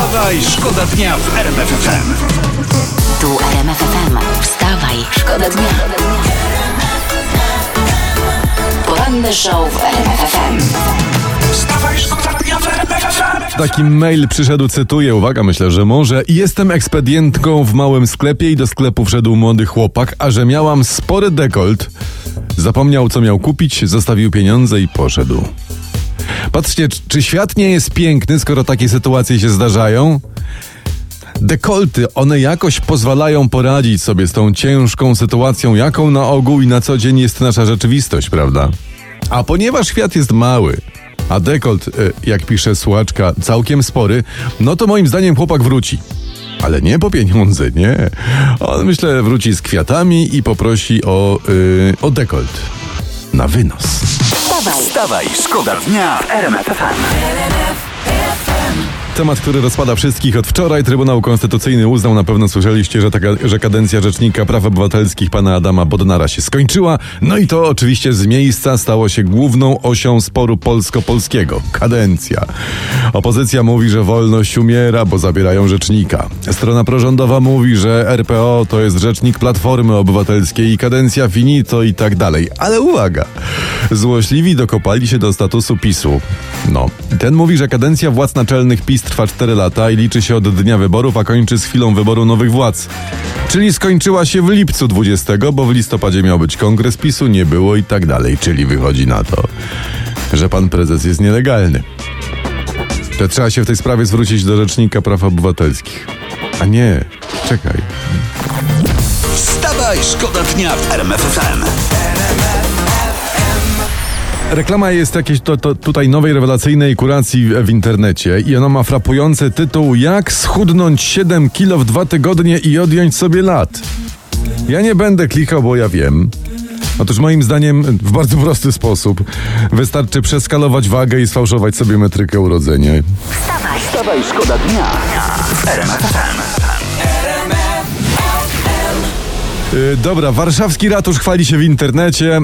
Wstawaj, szkoda dnia w RMF FM. Tu RMF FM. Wstawaj, szkoda dnia. Poranny show w RMF FM. Wstawaj, szkoda dnia w RMF FM. Taki mail przyszedł, cytuję, uwaga, myślę, że może. Jestem ekspedientką w małym sklepie i do sklepu wszedł młody chłopak, a że miałam spory dekolt, zapomniał co miał kupić, zostawił pieniądze i poszedł. Patrzcie, czy- świat nie jest piękny, skoro takie sytuacje się zdarzają? Dekolty, one jakoś pozwalają poradzić sobie z tą ciężką sytuacją, jaką na ogół i na co dzień jest nasza rzeczywistość, prawda? A ponieważ świat jest mały, a dekolt, e, jak pisze słuchaczka, całkiem spory, no to moim zdaniem chłopak wróci. Ale nie po pieniądze, nie. On myślę wróci z kwiatami i poprosi o, yy, o dekolt. Na wynos. Wstawaj, Wstawaj, szkoda dnia w RMF. Temat, który rozpada wszystkich od wczoraj. Trybunał Konstytucyjny uznał, na pewno słyszeliście, że, taka, że kadencja Rzecznika Praw Obywatelskich pana Adama Bodnara się skończyła. No i to oczywiście z miejsca stało się główną osią sporu polsko-polskiego. Kadencja. Opozycja mówi, że wolność umiera, bo zabierają rzecznika. Strona prorządowa mówi, że RPO to jest rzecznik Platformy Obywatelskiej i kadencja finito i tak dalej. Ale uwaga! Złośliwi dokopali się do statusu PiSu. No, ten mówi, że kadencja władz naczelnych PiS trwa 4 lata i liczy się od dnia wyborów, a kończy z chwilą wyboru nowych władz. Czyli skończyła się w lipcu 20, bo w listopadzie miał być kongres PiSu, nie było i tak dalej. Czyli wychodzi na to, że pan prezes jest nielegalny. To trzeba się w tej sprawie zwrócić do Rzecznika Praw Obywatelskich. A nie, czekaj. Wstawaj, szkoda dnia w RMF FM. Reklama jest jakiejś to, to, tutaj nowej rewelacyjnej kuracji w, w internecie i ona ma frapujący tytuł Jak schudnąć 7 kilo w dwa tygodnie i odjąć sobie lat. Ja nie będę klikał, bo ja wiem. Otóż moim zdaniem w bardzo prosty sposób wystarczy przeskalować wagę i sfałszować sobie metrykę urodzenia. wstawaj, Wstawaj, szkoda dnia w Dobra, warszawski ratusz chwali się w internecie.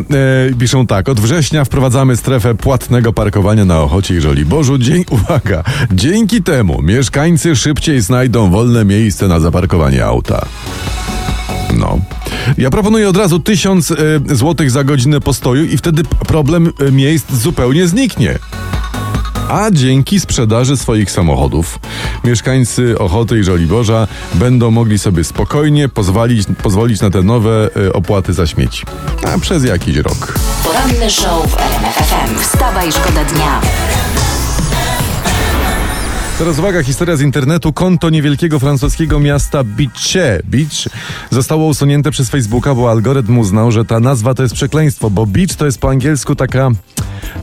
Yy, piszą tak, od września wprowadzamy strefę płatnego parkowania na Ochocie i Żoliborzu. Dzień, uwaga, dzięki temu mieszkańcy szybciej znajdą wolne miejsce na zaparkowanie auta. No. Ja proponuję od razu tysiąc y, złotych za godzinę postoju i wtedy problem y, miejsc zupełnie zniknie. A dzięki sprzedaży swoich samochodów mieszkańcy Ochoty i Żoliborza będą mogli sobie spokojnie pozwolić, pozwolić na te nowe y, opłaty za śmieci. A przez jakiś rok. Poranny show w RMF FM. Wstawaj, szkoda dnia. Teraz uwaga, historia z internetu. Konto niewielkiego francuskiego miasta Bicze, Beach, zostało usunięte przez Facebooka, bo algorytm uznał, że ta nazwa to jest przekleństwo, bo Beach to jest po angielsku taka,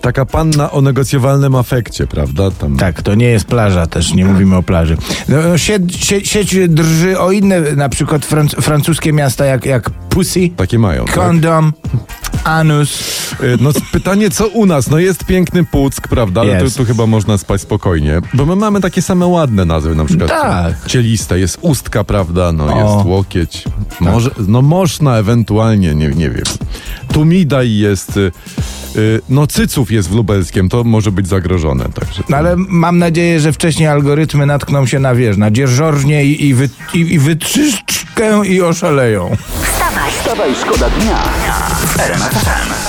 taka panna o negocjowalnym afekcie, prawda? Tam... Tak, to nie jest plaża też, nie mówimy o plaży. No, no, sieć, drży o inne, na przykład franc, francuskie miasta jak, jak Pussy, Takie mają. Tak? Anus. Y, No pytanie, co u nas? No jest piękny Puck, prawda? Ale tu, Jest. tu chyba można spać spokojnie. Bo my mamy takie same ładne nazwy, na przykład. Tak. Cieliste, jest ustka, prawda? No O. jest łokieć. Może, no można ewentualnie, nie, nie wiem. Tumidaj jest... y, y, No cyców jest w lubelskiem, to może być zagrożone. Także No ale mam nadzieję, że wcześniej algorytmy natkną się na wież, na dzierżornie i, i, wy, i, i wytrzyszczkę i oszaleją. Wstawaj, Wstawaj, szkoda dnia w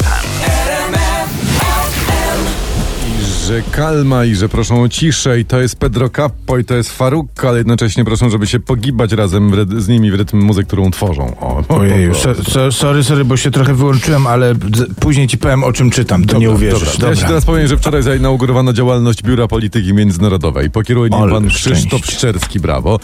że kalma i że proszą o ciszę i to jest Pedro Capo i to jest Farukka, ale jednocześnie proszą, żeby się pogibać razem z nimi w rytm muzyk, którą tworzą. O, Ojej, so, sorry, sorry, bo się trochę wyłączyłem, ale później ci powiem o czym czytam, to nie uwierzysz. Dobra. Ja się teraz powiem, że wczoraj zainaugurowano działalność Biura Polityki Międzynarodowej. Pokieruje nim pan. Krzysztof Szczerski, brawo.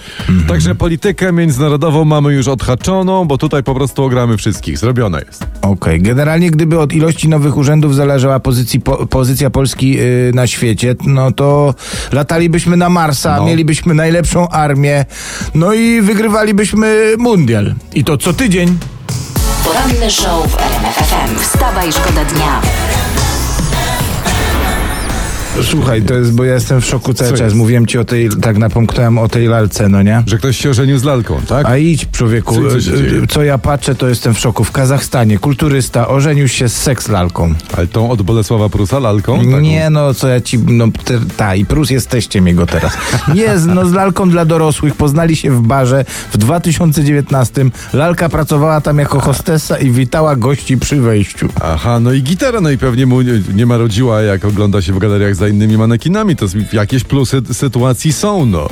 Także politykę międzynarodową mamy już odhaczoną, bo tutaj po prostu ogramy wszystkich. Zrobione jest. Okej, generalnie gdyby od ilości nowych urzędów zależała pozycji, po, pozycja Polski yy, na świecie, no to latalibyśmy na Marsa, No. mielibyśmy najlepszą armię, no i wygrywalibyśmy mundial. I to co tydzień. poranny show w RMF FM. Wstawaj, szkoda dnia. Słuchaj, to jest, bo ja jestem w szoku cały Co czas. jest? Mówiłem ci o tej, tak napomknąłem o tej lalce, no nie? Że ktoś się ożenił z lalką, tak? A idź, człowieku, Co- co e, e, co ja patrzę, to jestem w szoku. W Kazachstanie kulturysta ożenił się z seks lalką. Ale tą od Bolesława Prusa lalką? Taką? Nie, no co ja ci, no te, ta i Prus jesteście jego teraz. Nie, no z lalką dla dorosłych poznali się w barze w 2019. Lalka pracowała tam jako hostessa i witała gości przy wejściu. Aha, no i gitara, no i pewnie mu nie, nie marodziła, jak ogląda się w galeriach za innymi manekinami. To jakieś plusy sytuacji są, no.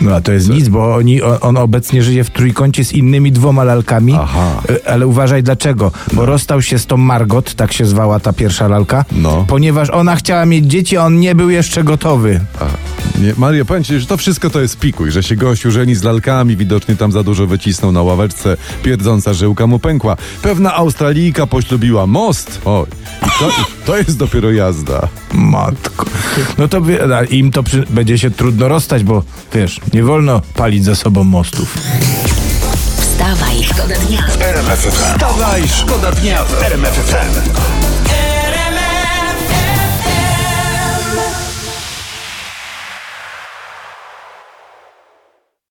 No a to jest nic, bo oni, on, obecnie żyje w trójkącie z innymi dwoma lalkami. Aha. E, Ale uważaj dlaczego. Bo rozstał się z tą Margot, tak się zwała ta pierwsza lalka. No. Ponieważ ona chciała mieć dzieci, a on nie był jeszcze gotowy. A, nie, Maria, powiem ci, że to wszystko to jest pikuj, że się gościu żeni z lalkami, widocznie tam za dużo wycisnął na ławeczce, pierdząca żyłka mu pękła. Pewna Australijka poślubiła most. Oj, i to, to jest dopiero jazda. Matko. No to im to przy, będzie się trudno rozstać, bo wiesz, nie wolno palić za sobą mostów. Wstawaj, szkoda dnia. RMF FM. Dawaj, szkoda dnia w RMF FM.